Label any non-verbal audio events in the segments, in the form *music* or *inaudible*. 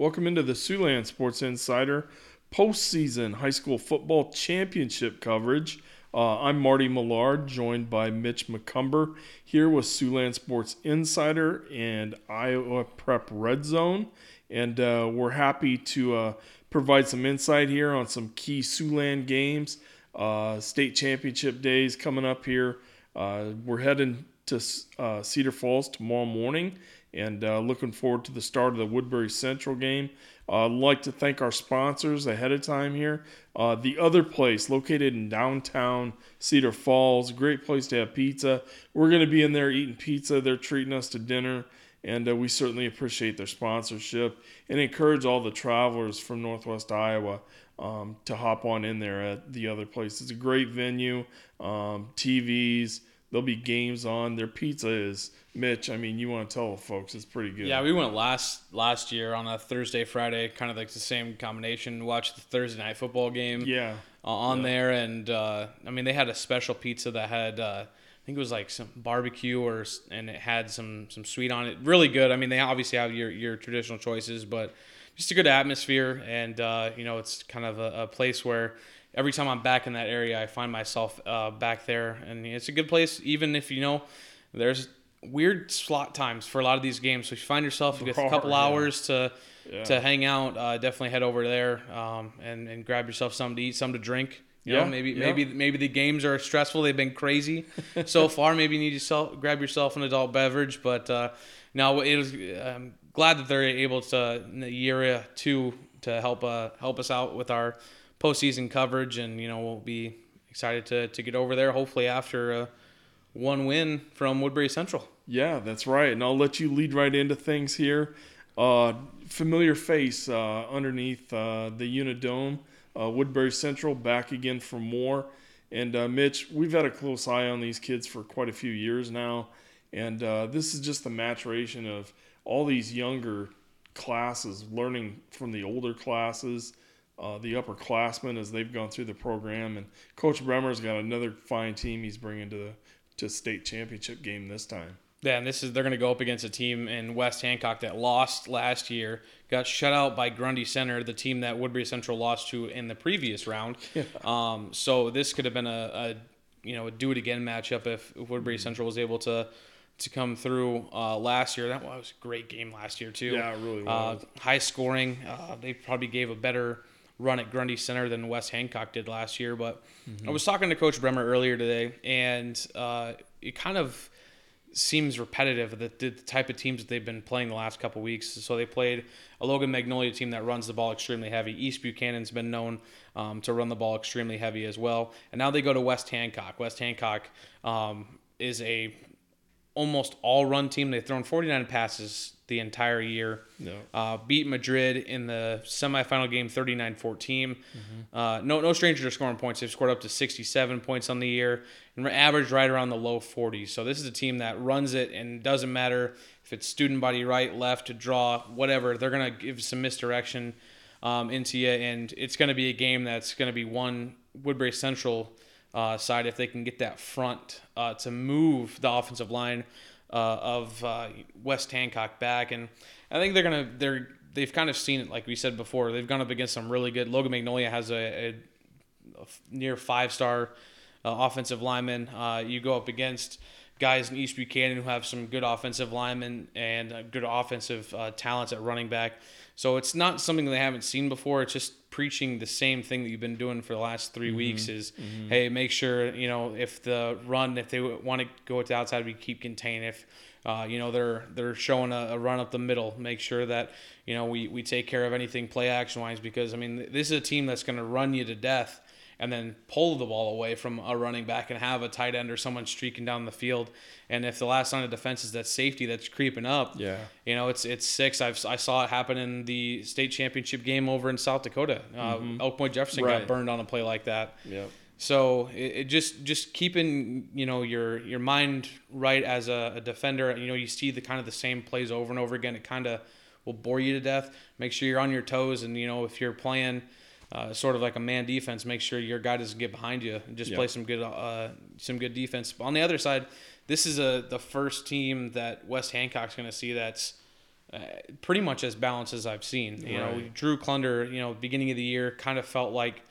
Welcome into the Siouxland Sports Insider postseason high school football championship coverage. Uh, I'm Marty Millard, joined by Mitch McCumber, here with Siouxland Sports Insider and Iowa Prep Red Zone. And uh, we're happy to uh, provide some insight here on some key Siouxland games. Uh, state championship days coming up here. Uh, we're heading to uh, Cedar Falls tomorrow morning and looking forward to the start of the Woodbury Central game. Uh, I'd like to thank our sponsors ahead of time here. Uh, the other place, located in downtown Cedar Falls, great place to have pizza. We're going to be in there eating pizza. They're treating us to dinner, and uh, we certainly appreciate their sponsorship and encourage all the travelers from Northwest Iowa um, to hop on in there at the other place. It's a great venue, um, TVs. There'll be games on. Their pizza is Mitch, I mean, you want to tell folks it's pretty good. Yeah, we went last last year on a Thursday, Friday, kind of like the same combination. Watched the Thursday night football game. Yeah. Uh, on yeah. there, and uh, I mean, they had a special pizza that had. Uh, I think it was like some barbecue or and it had some some sweet on it. Really good. I mean, they obviously have your your traditional choices, but just a good atmosphere, and uh, you know, it's kind of a, a, place where every time I'm back in that area, I find myself uh, back there, and it's a good place, even if you know there's weird slot times for a lot of these games. So if you find yourself with a couple hours to yeah. to hang out, uh, definitely head over there um, and and grab yourself something to eat, something to drink. You yeah, know, maybe yeah. maybe maybe the games are stressful. They've been crazy *laughs* so far. Maybe you need to sell, grab yourself an adult beverage. But uh, no, it was. I'm glad that they're able to in the year two to help uh, help us out with our postseason coverage, and you know we'll be excited to to get over there. Hopefully after uh, one win from Woodbury Central. Yeah, that's right. And I'll let you lead right into things here. Uh, familiar face uh, underneath uh, the Unidome. Uh, Woodbury Central back again for more. And uh, Mitch, we've had a close eye on these kids for quite a few years now. And uh, this is just the maturation of all these younger classes learning from the older classes. Uh, the upperclassmen as they've gone through the program. And Coach Bremer's got another fine team he's bringing to the to state championship game this time. Yeah, and this is they're going to go up against a team in West Hancock that lost last year, got shut out by Grundy Center, the team that Woodbury Central lost to in the previous round. *laughs* Yeah. Um, so this could have been a, a you know a do it again matchup if Woodbury mm-hmm. Central was able to to come through uh, last year. That was a great game last year too. Yeah, it really uh, was. Uh, high scoring. Uh, they probably gave a better run at Grundy Center than West Hancock did last year. But mm-hmm. I was talking to Coach Bremer earlier today, and uh, it kind of seems repetitive the, the type of teams that they've been playing the last couple weeks. So they played a Logan Magnolia team that runs the ball extremely heavy. East Buchanan's been known um, to run the ball extremely heavy as well. And now they go to West Hancock. West Hancock um, is a almost all run team. They've thrown 49 passes the entire year. No. Uh, beat Madrid in the semifinal game 39 14. Mm-hmm. Uh, no, no stranger to scoring points. They've scored up to 67 points on the year and average right around the low 40s. So this is a team that runs it and doesn't matter if it's student body right, left, to draw, whatever. They're going to give some misdirection um, into you, and it's going to be a game that's going to be one Woodbury Central uh, side if they can get that front uh, to move the offensive line uh, of uh, West Hancock back, and I think they're gonna they're they've kind of seen it like we said before. They've gone up against some really good. Logan Magnolia has a, a, a near five star uh, offensive lineman. Uh, you go up against guys in East Buchanan who have some good offensive linemen and good offensive talents at running back. So it's not something they haven't seen before. It's just preaching the same thing that you've been doing for the last 3 mm-hmm. weeks is mm-hmm. hey make sure you know if the run if they want to go to the outside we keep contained. if uh, you know they're they're showing a, a, run up the middle make sure that you know we, we take care of anything play action wise because i mean this is a team that's going to run you to death and then pull the ball away from a running back and have a tight end or someone streaking down the field. And if the last line of defense is that safety that's creeping up, yeah, you know, it's it's six. I've, I saw it happen in the state championship game over in South Dakota. Uh, mm-hmm. Elk Point Jefferson right. got burned on a play like that. Yeah. So it, it, just just keeping you know your your mind right as a, a, defender. You know you see the kind of the same plays over and over again. It kind of will bore you to death. Make sure you're on your toes, and you know if you're playing uh, sort of like a man defense. Make sure your guy doesn't get behind you and just play some good uh, some good defense. On the other side, this is a the first team that West Hancock's going to see that's uh, pretty much as balanced as I've seen. You know, Drew Klunder, you know, beginning of the year kind of felt like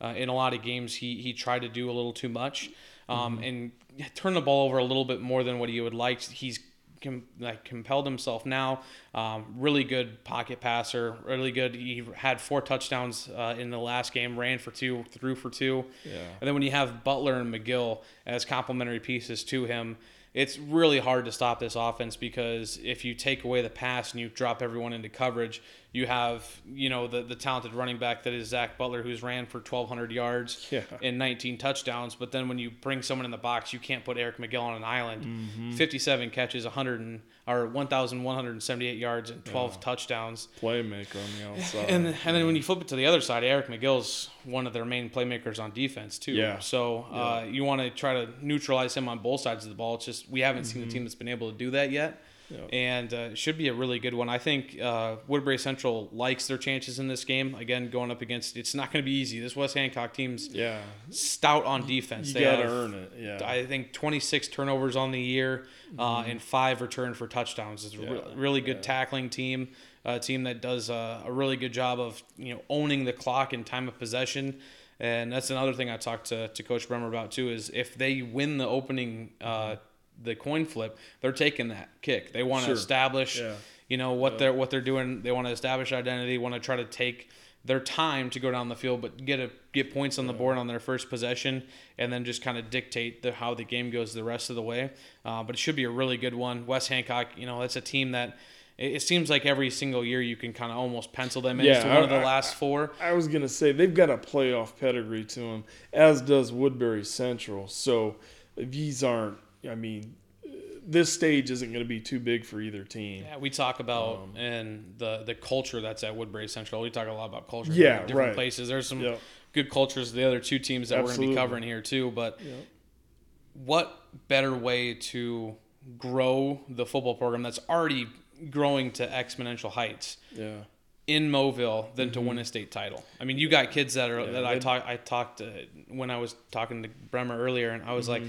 uh, in a lot of games he he tried to do a little too much um, and turn the ball over a little bit more than what he would like. He's com- like compelled himself now. Um, really good pocket passer, really good. He had four touchdowns uh, in the last game, ran for two, threw for two. Yeah. And then when you have Butler and McGill as complementary pieces to him, it's really hard to stop this offense because if you take away the pass and you drop everyone into coverage, you have you know the the talented running back that is Zach Butler who's ran for 1,200 yards Yeah. and 19 touchdowns. But then when you bring someone in the box, you can't put Eric McGill on an island. Mm-hmm. 57 catches, 100 and, or 1,178 yards and 12 touchdowns. Playmaker on the outside. And and then when you flip it to the other side, Eric McGill's one of their main playmakers on defense too. Yeah. So uh, you want to try to neutralize him on both sides of the ball. It's just we haven't seen a team that's been able to do that yet. Yeah. And uh, should be a really good one. I think uh, Woodbury Central likes their chances in this game. Again, going up against it's not going to be easy. This West Hancock team's yeah. stout on defense. You They got to have, earn it. Yeah. I think 26 turnovers on the year uh, and five return for touchdowns. It's a re- Mm-hmm. Really good yeah. tackling team, a team that does uh, a really good job of you know owning the clock and time of possession. And that's another thing I talked to, to Coach Bremer about too is if they win the opening uh, the coin flip, they're taking that kick. They want to Sure. establish Yeah. you know what they're what they're doing. They want to establish identity. Want to try to take their time to go down the field, but get a get points on the board on their first possession, and then just kind of dictate the, how the game goes the rest of the way. Uh, but it should be a really good one. West Hancock, you know, that's a team that it, seems like every single year you can kind of almost pencil them in Yeah, to one of the I- I- last four. I was gonna say they've got a playoff pedigree to them, as does Woodbury Central. So these aren't. I mean, this stage isn't going to be too big for either team. Yeah, we talk about Um, and the the culture that's at Woodbury Central. We talk a lot about culture. Yeah, in different right. places. There's some Yep. good cultures. The other two teams that we're going to be covering here too. But Yep. what better way to grow the football program that's already growing to exponential heights Yeah. in Mobile than to win a state title? I mean, you got kids that are Mm-hmm. Yeah, that I talked I talked uh, when I was talking to Bremer earlier, and I was like.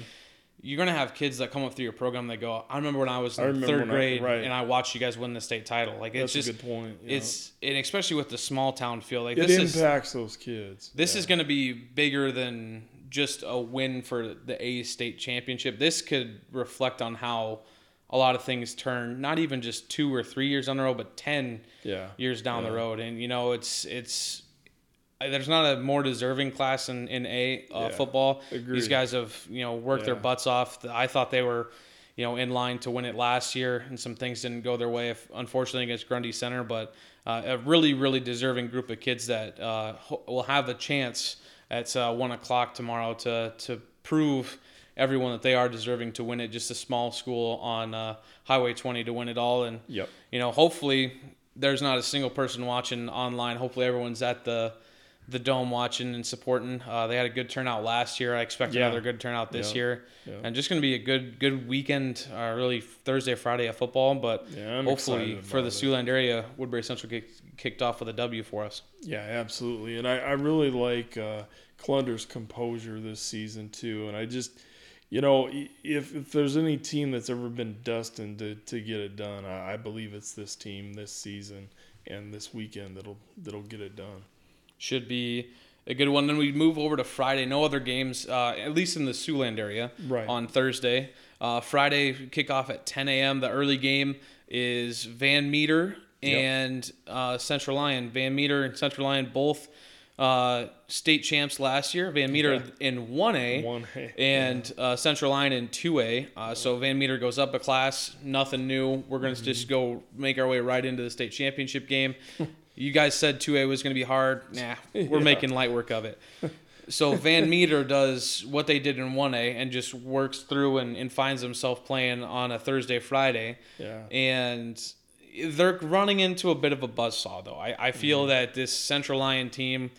You're gonna have kids that come up through your program that go. I remember when I was Mm-hmm. I in third when I- grade right. and I watched you guys win the state title. Like it's That's just a good point. yeah. it's and especially with the small town feel like it this is impacts those kids. this yeah. is going to be bigger than just a win for the A state championship. This could reflect on how a lot of things turn, not even just two or three years on the road, but ten yeah years down the road. And you know, it's it's there's not a more deserving class in in A uh, Yeah. football. Agreed. These guys have you know worked their butts off. I thought they were. You know, in line to win it last year, and some things didn't go their way, if, unfortunately, against Grundy Center. But uh, a really, really deserving group of kids that uh, ho- will have a chance at uh, one o'clock tomorrow to to prove everyone that they are deserving to win it. Just a small school on uh, Highway 20 to win it all, and Yep. you know, hopefully there's not a single person watching online. Hopefully everyone's at the the dome watching and supporting. Uh, they had a good turnout last year. I expect Yeah. another good turnout this Yeah. year, Yeah. and just going to be a good good weekend. Uh, really Thursday, Friday of football, but hopefully for the it. Siouxland area, Woodbury Central kicked, kicked off with a W for us. Yeah, absolutely. And I, I really like uh, Clunder's composure this season, too. And I just, you know, if, if there's any team that's ever been destined to, to get it done, I, I believe it's this team this season and this weekend that'll that'll get it done. Should be a good one. Then we move over to Friday. No other games, uh, at least in the Siouxland area, Right. on Thursday. Uh, Friday kickoff at 10 a.m. The early game is Van Meter Yep. and uh, Central Lyon. Van Meter and Central Lyon both uh, state champs last year. Van Meter Okay. in 1A. One A. and uh, Central Lyon in 2A. Uh, so Van Meter goes up a class, nothing new. We're going to just go make our way right into the state championship game. *laughs* you guys said 2A was going to be hard. Nah, we're *laughs* Yeah. making light work of it. So Van *laughs* Meter does what they did in 1A and just works through and, and finds himself playing on a Thursday, Friday Yeah. and they're running into a bit of a buzzsaw though. I, I feel Mm-hmm. that this Central Lyon team,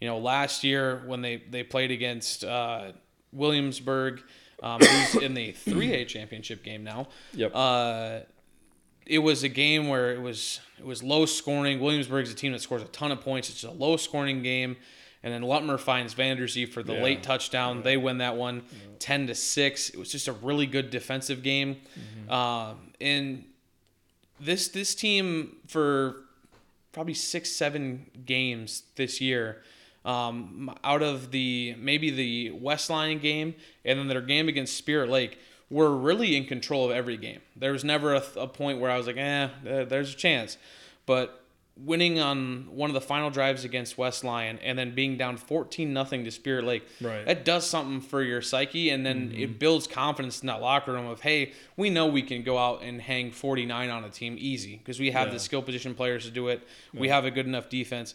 you know, last year when they, they played against uh, Williamsburg, um, who's in the 3A championship game now. Yep. Uh, it was a game where it was it was low scoring. Williamsburg's a team that scores a ton of points. It's a low scoring game. And then Lutmer finds Vanderzee for the Yeah. late touchdown. They win that one 10 to 6. It was just a really good defensive game. Mm-hmm. Um, and this this team for probably six seven games this year. Um, out of the maybe the West Lyon game and then their game against Spirit Lake, were really in control of every game. There was never a, a point where I was like, eh, there's a chance. But winning on one of the final drives against West Lyon and then being down 14 nothing to Spirit Lake. Right. That does something for your psyche and then mm-hmm. it builds confidence in that locker room of hey, we know we can go out and hang 49 on a team easy because we have yeah. the skill position players to do it. Yeah. We have a good enough defense.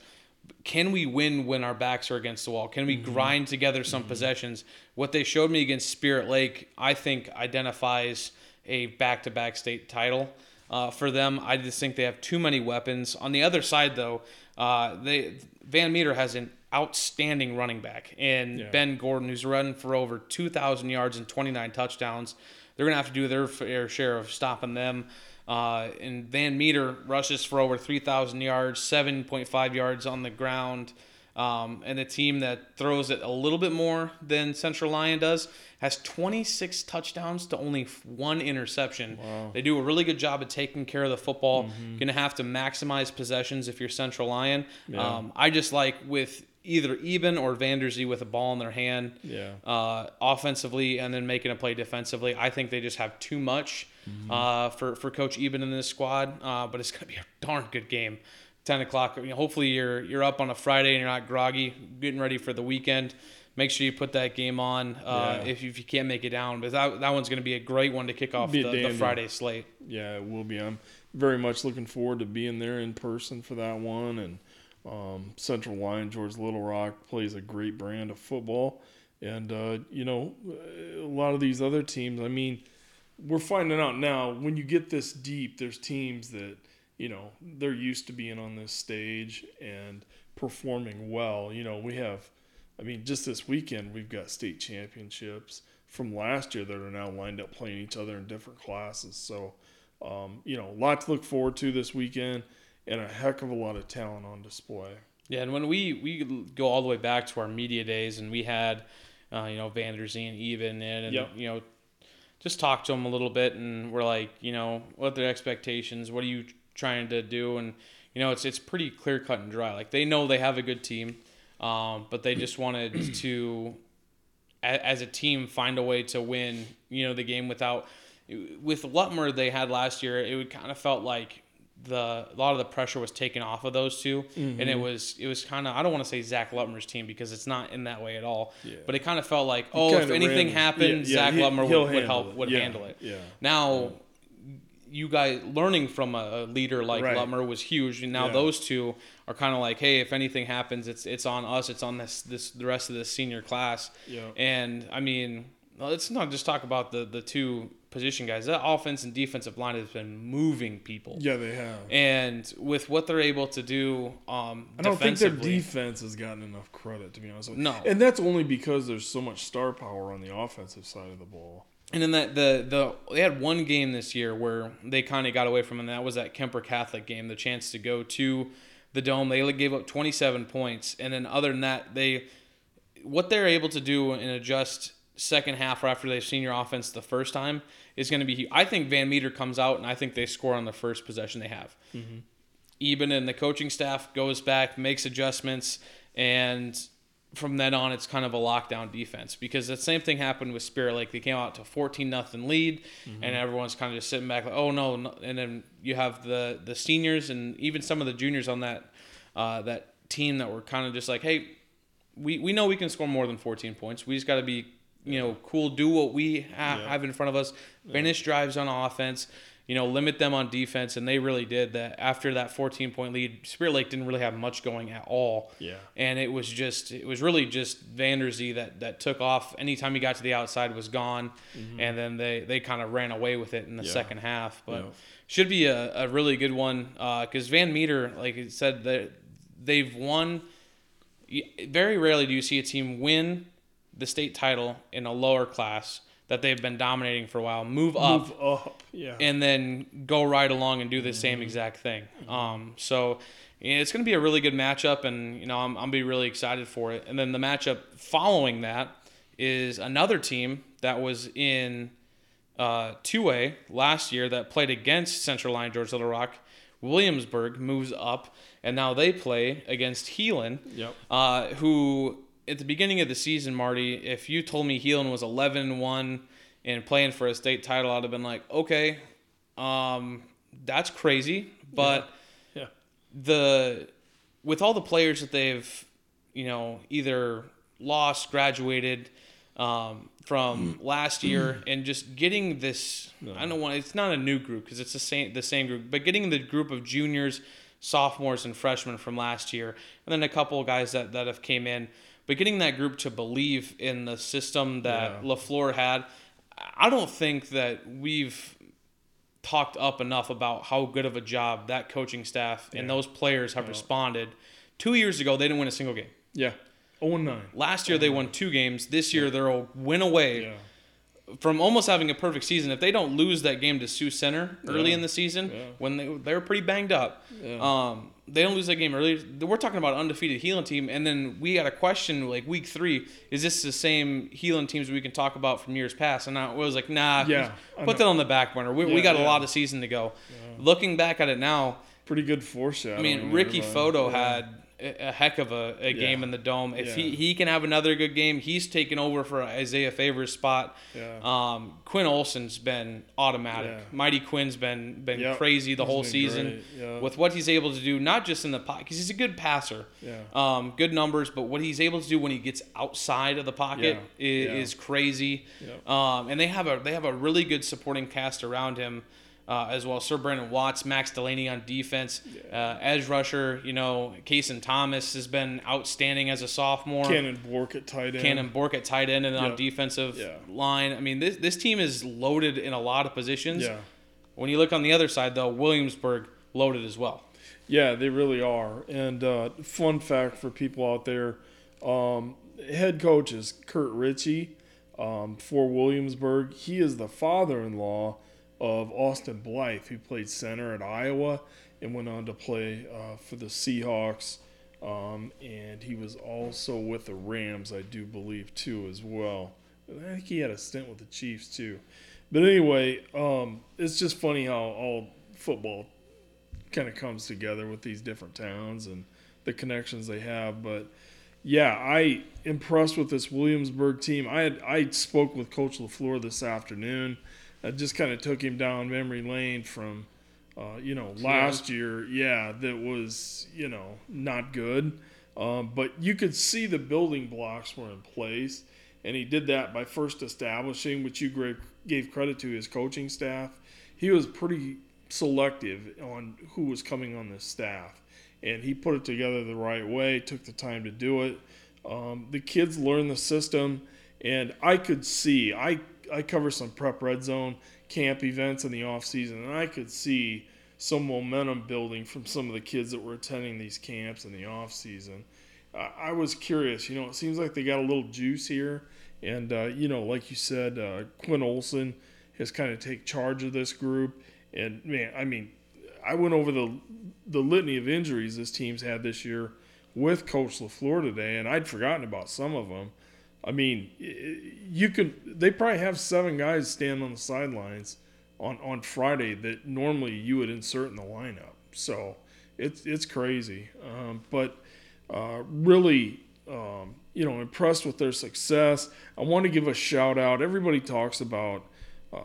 Can we win when our backs are against the wall? Can we mm-hmm. grind together some mm-hmm. possessions? What they showed me against Spirit Lake, I think identifies a back-to-back state title uh, for them. I just think they have too many weapons. On the other side, though, uh, they Van Meter has an outstanding running back in yeah. Ben Gordon, who's running for over 2,000 yards and 29 touchdowns. They're going to have to do their fair share of stopping them. Uh, and Van Meter rushes for over 3,000 yards, 7.5 yards on the ground. Um, and the team that throws it a little bit more than Central Lyon does has 26 touchdowns to only one interception. Wow. They do a really good job of taking care of the football. Mm-hmm. Going to have to maximize possessions if you're Central Lyon. Yeah. Um, I just like with either Eben or Vanderzee with a ball in their hand yeah. uh, offensively and then making a play defensively. I think they just have too much mm-hmm. uh, for, for Coach Eben in this squad, uh, but it's going to be a darn good game. 10 o'clock. You know, hopefully you're you're up on a Friday and you're not groggy, getting ready for the weekend. Make sure you put that game on uh, yeah. if, if you can't make it down. But that, that one's going to be a great one to kick off the, the, Friday slate. Yeah, it will be. I'm very much looking forward to being there in person for that one. And um, Central Lyon, George Little Rock plays a great brand of football. And, uh, you know, a lot of these other teams, I mean, we're finding out now when you get this deep, there's teams that – you know, they're used to being on this stage and performing well. You know, we have, I mean, just this weekend, we've got state championships from last year that are now lined up playing each other in different classes. So, um, you know, a lot to look forward to this weekend and a heck of a lot of talent on display. Yeah, and when we, we go all the way back to our media days and we had, uh, you know, Vanderzee and Eben in and, yep. you know, just talk to them a little bit and we're like, you know, what are their expectations? What are you trying to do, and you know it's it's pretty clear cut and dry. Like they know they have a good team, um, but they just wanted *clears throat* to, as a team, find a way to win. You know the game without with Lutmer they had last year. It would kind of felt like the a lot of the pressure was taken off of those 2 mm-hmm. and it was it was kind of I don't want to say Zach Lutmer's team because it's not in that way at all. Yeah. But it kind of felt like oh if anything happened, yeah, yeah, Zach he, Lutmer would, would help it. would handle it. Yeah. Now you guys learning from a, leader like right. Lutmer was huge, and now those two are kind of like, hey, if anything happens, it's it's on us, it's on this this the rest of the senior class. Yeah. And I mean, let's not just talk about the the two position guys. That offense and defensive line has been moving people. Yeah, they have. And with what they're able to do, um, I don't think their defense has gotten enough credit to be honest. No, and that's only because there's so much star power on the offensive side of the ball. And then that the the they had one game this year where they kind of got away from, and that was that Kuemper Catholic game, the chance to go to the dome. They gave up 27 points, and then other than that, they what they're able to do and adjust second half or after they've seen your offense the first time is going to be. I think Van Meter comes out, and I think they score on the first possession they have. Mm-hmm. Eben and the coaching staff goes back, makes adjustments, and from then on, it's kind of a lockdown defense because the same thing happened with Spirit Lake. They came out to 14 nothing lead, mm-hmm. and everyone's kind of just sitting back like, oh no, no. And then you have the the seniors and even some of the juniors on that uh, that team that were kind of just like, hey, we, we know we can score more than 14 points. We just got to be you know cool, do what we ha- yeah. have in front of us, finish drives on offense you know, limit them on defense, and they really did that. After that 14 point lead, Spirit Lake didn't really have much going at all. Yeah. And it was just, it was really just Vanderzee that that took off. Anytime he got to the outside, was gone, mm-hmm. and then they they kind of ran away with it in the yeah. second half. But yeah. should be a, a really good one because uh, Van Meter, like I said, that they've won. Very rarely do you see a team win the state title in a lower class that they've been dominating for a while move up, move up yeah. and then go right along and do the same mm-hmm. exact thing. Um, so it's going to be a really good matchup, and you know I'm I'm be really excited for it. And then the matchup following that is another team that was in uh, 2A last year that played against Central Lyon George Little Rock. Williamsburg moves up, and now they play against Heelan, Yep. uh, who at the beginning of the season, Marty, if you told me Heelan was 11 1 and playing for a state title, I'd have been like, okay, um, that's crazy. But Yeah. the with all the players that they've you know either lost graduated um, from last year and just getting this i don't want it's not a new group because it's the same the same group but getting the group of juniors sophomores and freshmen from last year and then a couple of guys that, that have came in but getting that group to believe in the system that Yeah. lafleur had i don't think that we've talked up enough about how good of a job that coaching staff and those players have responded. Two years ago, they didn't win a single game. Yeah. 0 and 9. Last year, they oh, won two games. This year, they're a win away Yeah. From almost having a perfect season. If they don't lose that game to Sioux Center early Yeah. in the season, Yeah. when they they were pretty banged up, Yeah. um, they don't lose that game early. We're talking about undefeated Heelan team, and then we got a question like week three: Is this the same Heelan teams we can talk about from years past? And I was like, Nah, Yeah, put that on the back burner. We, we got a lot of season to go. Looking back at it now, Pretty good foreshadowing. I mean, Ricky Photo had a heck of a, a game in the dome. If he, Yeah. he can have another good game, he's taken over for Isaiah Favors' spot. Yeah. Um, Quinn Olson's been automatic. Yeah. Mighty Quinn's been been Yep. crazy the He's whole season. Yeah. with what he's able to do, not just in the pocket, because he's a good passer. Yeah. Um, good numbers, but what he's able to do when he gets outside of the pocket Yeah. is, Yeah. is crazy. Yep. Um, and they have a they have a really good supporting cast around him. Uh, as well, Sir Brandon Watts, Max Delaney on defense, uh, edge rusher. You know, Kason Thomas has been outstanding as a sophomore. Cannon Bork at tight end. Cannon Bork at tight end and on defensive Yeah. line. I mean, this this team is loaded in a lot of positions. Yeah. When you look on the other side, though, Williamsburg loaded as well. Yeah, they really are. And uh, fun fact for people out there um, head coach is Kurt Ritchie um, for Williamsburg. He is the father in law of Austin Blythe, who played center at Iowa and went on to play uh, for the Seahawks. Um, and he was also with the Rams, I do believe, too, as well. I think he had a stint with the Chiefs, too. But anyway, um, it's just funny how all football kind of comes together with these different towns and the connections they have. But yeah, I impressed with this Williamsburg team. I had I spoke with Coach Lafleur this afternoon. I just kind of took him down memory lane from, uh, you know, last year. Yeah, that was you know not good. Um, but you could see the building blocks were in place, and he did that by first establishing, which you gave, gave credit to his coaching staff. He was pretty selective on who was coming on the staff, and he put it together the right way. Took the time to do it. Um, the kids learned the system, and I could see I I cover some prep red zone camp events in the off season, and I could see some momentum building from some of the kids that were attending these camps in the off season. I was curious, you know, it seems like they got a little juice here, and uh, you know, like you said, uh, Quinn Olson has kind of take charge of this group, and man, I mean, I went over the the litany of injuries this team's had this year with Coach Lafleur today, and I'd forgotten about some of them. I mean, you could they probably have seven guys stand on the sidelines on on Friday that normally you would insert in the lineup. So it's it's crazy, um, but uh, really. Um, you know, impressed with their success. I want to give a shout out. Everybody talks about, uh,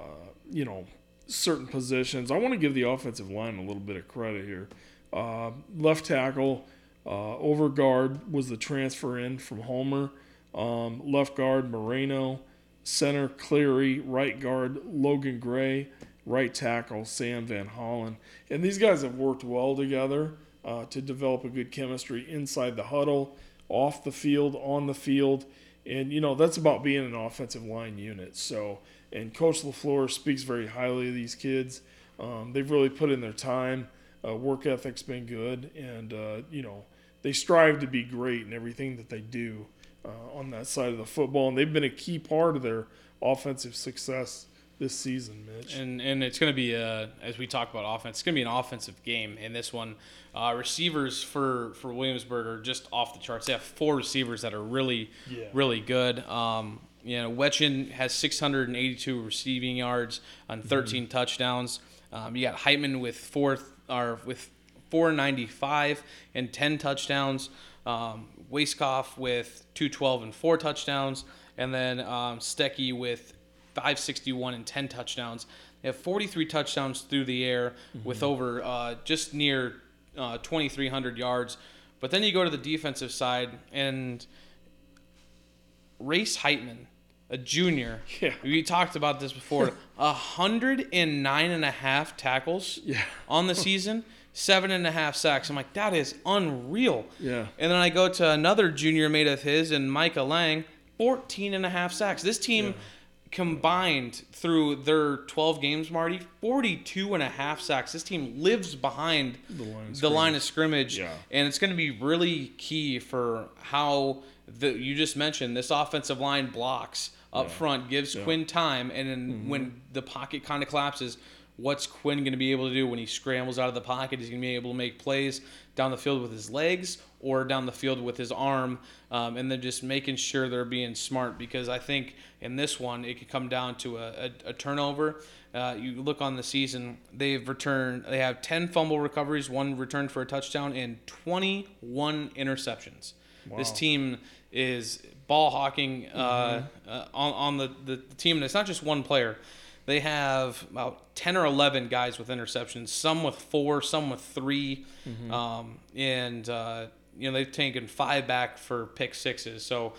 you know, certain positions. I want to give the offensive line a little bit of credit here. Uh, left tackle, uh, over guard was the transfer in from Homer. Um, left guard Moreno, center Cleary, right guard Logan Gray, right tackle Sam Van Hollen. And these guys have worked well together uh, to develop a good chemistry inside the huddle, off the field, on the field. And, you know, that's about being an offensive line unit. So, and Coach LaFleur speaks very highly of these kids. Um, they've really put in their time. Uh, work ethic's been good. And, uh, you know, they strive to be great in everything that they do uh, on that side of the football. And they've been a key part of their offensive success this season, Mitch. And and it's going to be a, as we talk about offense, it's going to be an offensive game in this one. Uh, receivers for for Williamsburg are just off the charts. They have four receivers that are really Yeah. really good. Um, you know, Wetchin has 682 receiving yards on 13 touchdowns. Um, you got Heitman with four or with 495 and 10 touchdowns. Um, Waskoff with 212 and four touchdowns, and then um, Stecky with 561 and 10 touchdowns. They have 43 touchdowns through the air with over uh, just near uh, 2,300 yards. But then you go to the defensive side, and Race Heitman, a junior, Yeah. we talked about this before, *laughs* 109 and a half tackles Yeah. on the season, seven and a half sacks. I'm like, that is unreal. Yeah. And then I go to another junior mate of his and Micah Lang, 14 and a half sacks. This team combined through their 12 games, Marty, 42 and a half sacks. This team lives behind The line of the line of scrimmage. Yeah. And it's going to be really key for how the you just mentioned this offensive line blocks up front, gives Quinn time, and then Mm-hmm. when the pocket kind of collapses, what's Quinn going to be able to do when he scrambles out of the pocket? Is he going to be able to make plays down the field with his legs or down the field with his arm? Um, and then just making sure they're being smart because I think in this one it could come down to a, a, a turnover. Uh, you look on the season, they've returned, they have 10 fumble recoveries, one returned for a touchdown, and 21 interceptions. This team is ball hawking uh, uh, on, on the, the team, and it's not just one player. They have about 10 or 11 guys with interceptions, some with four, some with 3 Um, and, uh, you know, they've taken five back for pick sixes. So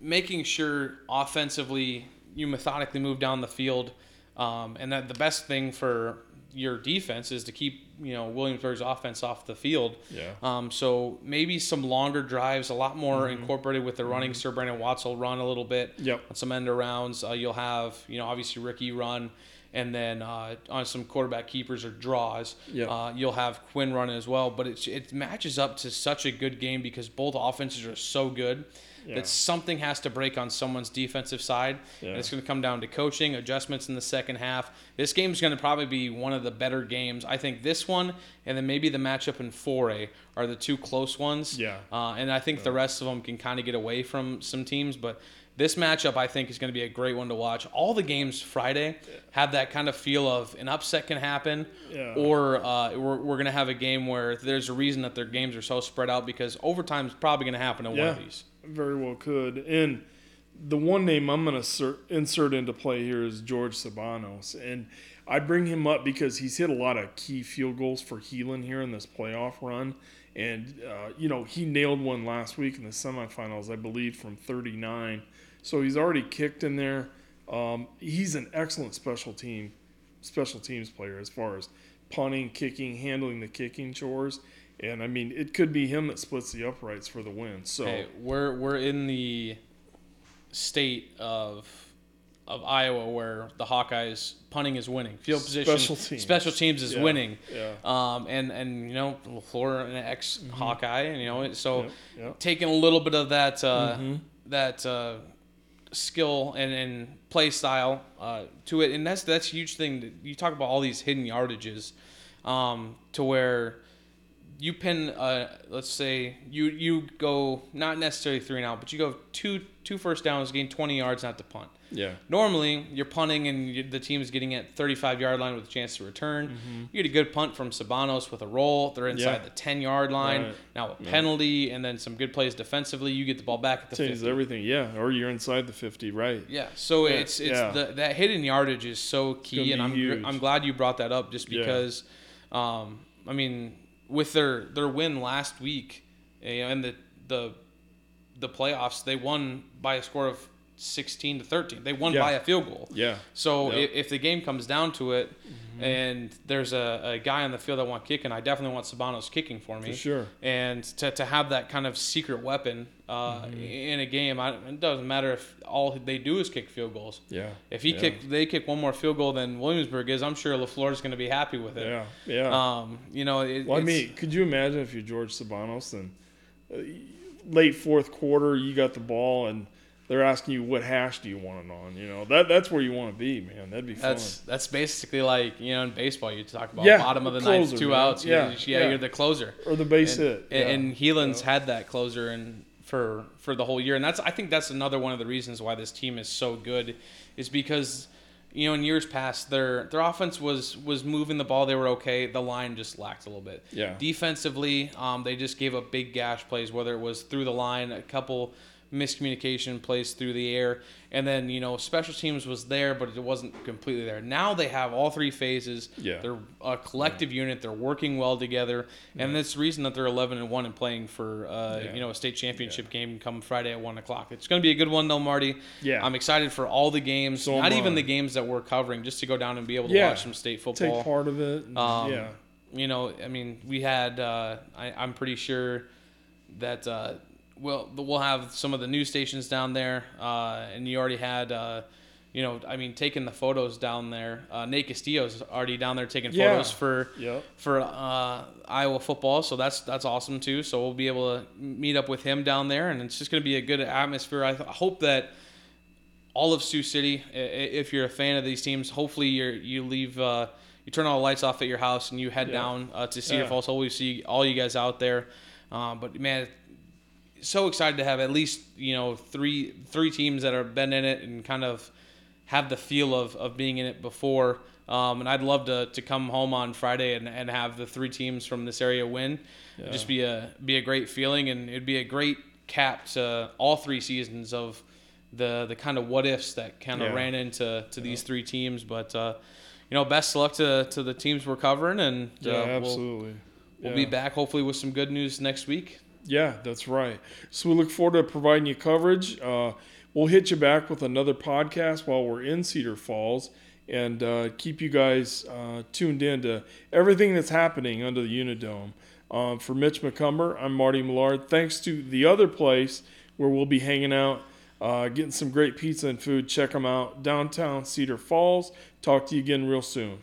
making sure offensively you methodically move down the field. Um, and that the best thing for your defense is to keep you know Williamsburg's offense off the field. Yeah. Um, so maybe some longer drives, a lot more incorporated with the running. Sir Brandon Watts will run a little bit. Yep. On some end arounds, uh, you'll have you know obviously Ricky run, and then uh, on some quarterback keepers or draws, Yep. uh, you'll have Quinn running as well. But it it matches up to such a good game because both offenses are so good. Yeah. That something has to break on someone's defensive side. Yeah. And it's going to come down to coaching, adjustments in the second half. This game is going to probably be one of the better games. I think this one and then maybe the matchup in 4A are the two close ones. Yeah. Uh, and I think the rest of them can kind of get away from some teams. But this matchup, I think, is going to be a great one to watch. All the games Friday have that kind of feel of an upset can happen, Yeah. or uh, we're, we're going to have a game where there's a reason that their games are so spread out because overtime is probably going to happen in one of these. Very well could. And the one name I'm going to insert into play here is George Sabanos. And I bring him up because he's hit a lot of key field goals for Heelan here in this playoff run. And, uh, you know, he nailed one last week in the semifinals, I believe, from 39. So he's already kicked in there. Um, he's an excellent special team, special teams player as far as punting, kicking, handling the kicking chores. And I mean, it could be him that splits the uprights for the win. So Okay, we're we're in the state of of Iowa where the Hawkeyes punting is winning, field position, Special teams. special teams is Yeah, winning. yeah. Um, and and you know Lafleur an ex Hawkeye, and you know so Yep, yep. taking a little bit of that uh, that uh, skill and, and play style uh, to it, and that's that's a huge thing. You talk about all these hidden yardages, um, to where you pin uh, let's say you you go not necessarily three and out, but you go two two first downs, gain twenty yards, not to punt. yeah, Normally, you're punting and you, the team is getting at 35 yard line with a chance to return. You get a good punt from Sabanos with a roll. They're inside Yeah. the 10 yard line. Right. Now a penalty and then some good plays defensively. You get the ball back at the changes 50. everything. Yeah, or you're inside the 50, right? Yeah, so Yeah, it's it's yeah. the, that hidden yardage is so key, and I'm huge. I'm glad you brought that up just Yeah. because, um, I mean, with their their win last week, you know, in the the the playoffs, they won by a score of 16 to 13. They won Yeah. by a field goal. Yeah, So Yep. if, if the game comes down to it, and there's a, a guy on the field I want kicking, I definitely want Sabanos kicking for me. for sure. And to, to have that kind of secret weapon uh, Mm-hmm. in a game, I, it doesn't matter if all they do is kick field goals. Yeah. If he yeah. kick, they kick one more field goal than Williamsburg is. I'm sure Lafleur is going to be happy with it. Yeah, yeah. Um, you know, it, well, I mean, could you imagine if you're George Sabanos and uh, late fourth quarter, you got the ball and they're asking you what hash do you want it on. You know that that's where you want to be, man. That'd be fun. That's that's basically like you know in baseball you talk about Yeah, bottom of the ninth, two man. outs. Yeah, Yeah, yeah, yeah. you're the closer. or the base and, hit. and- yeah. and Heelan's had that closer and for for the whole year, and that's I think that's another one of the reasons why this team is so good, is because you know in years past their their offense was was moving the ball, they were okay. The line just lacked a little bit. Yeah. Defensively, um, they just gave up big gash plays, whether it was through the line, a couple miscommunication plays through the air, and then you know special teams was there, but it wasn't completely there. Now they have all three phases. Yeah. They're a collective unit. They're working well together, and that's the reason that they're 11 and one and playing for uh, Yeah. you know a state championship game come Friday at one o'clock. It's going to be a good one though, Marty. Yeah. I'm excited for all the games, So not even the games that we're covering, just to go down and be able to Yeah. watch some state football. take part of it. Um, yeah. You know, I mean, we had. Uh, I, I'm pretty sure that uh, we'll we'll have some of the news stations down there, uh, and you already had. Uh, you know, I mean, taking the photos down there. Uh, Nate Castillo's already down there taking Yeah. photos for Yep. for uh, Iowa football, so that's that's awesome too. So we'll be able to meet up with him down there, and it's just going to be a good atmosphere. I, th- I hope that all of Sioux City, if you're a fan of these teams, hopefully you you leave. Uh, you turn all the lights off at your house and you head Yeah. down uh, to Cedar Yeah. Falls. Hopefully, we see all you guys out there. Um, but man, so excited to have at least you know three three teams that have been in it and kind of have the feel of, of being in it before. Um, and I'd love to, to come home on Friday and, and have the three teams from this area win. It'd just be a be a great feeling and it'd be a great cap to all three seasons of the the kind of what ifs that kind of Yeah. ran into to these three teams. But uh, you know, best of luck to, to the teams we're covering and uh, Yeah, we'll, absolutely. we'll be back hopefully with some good news next week. Yeah, that's right. So we look forward to providing you coverage. Uh, we'll hit you back with another podcast while we're in Cedar Falls and uh, keep you guys uh, tuned in to everything that's happening under the Unidome. Um, for Mitch McCumber, I'm Marty Millard. Thanks to the other place where we'll be hanging out, uh, getting some great pizza and food. Check them out downtown Cedar Falls. Talk to you again real soon.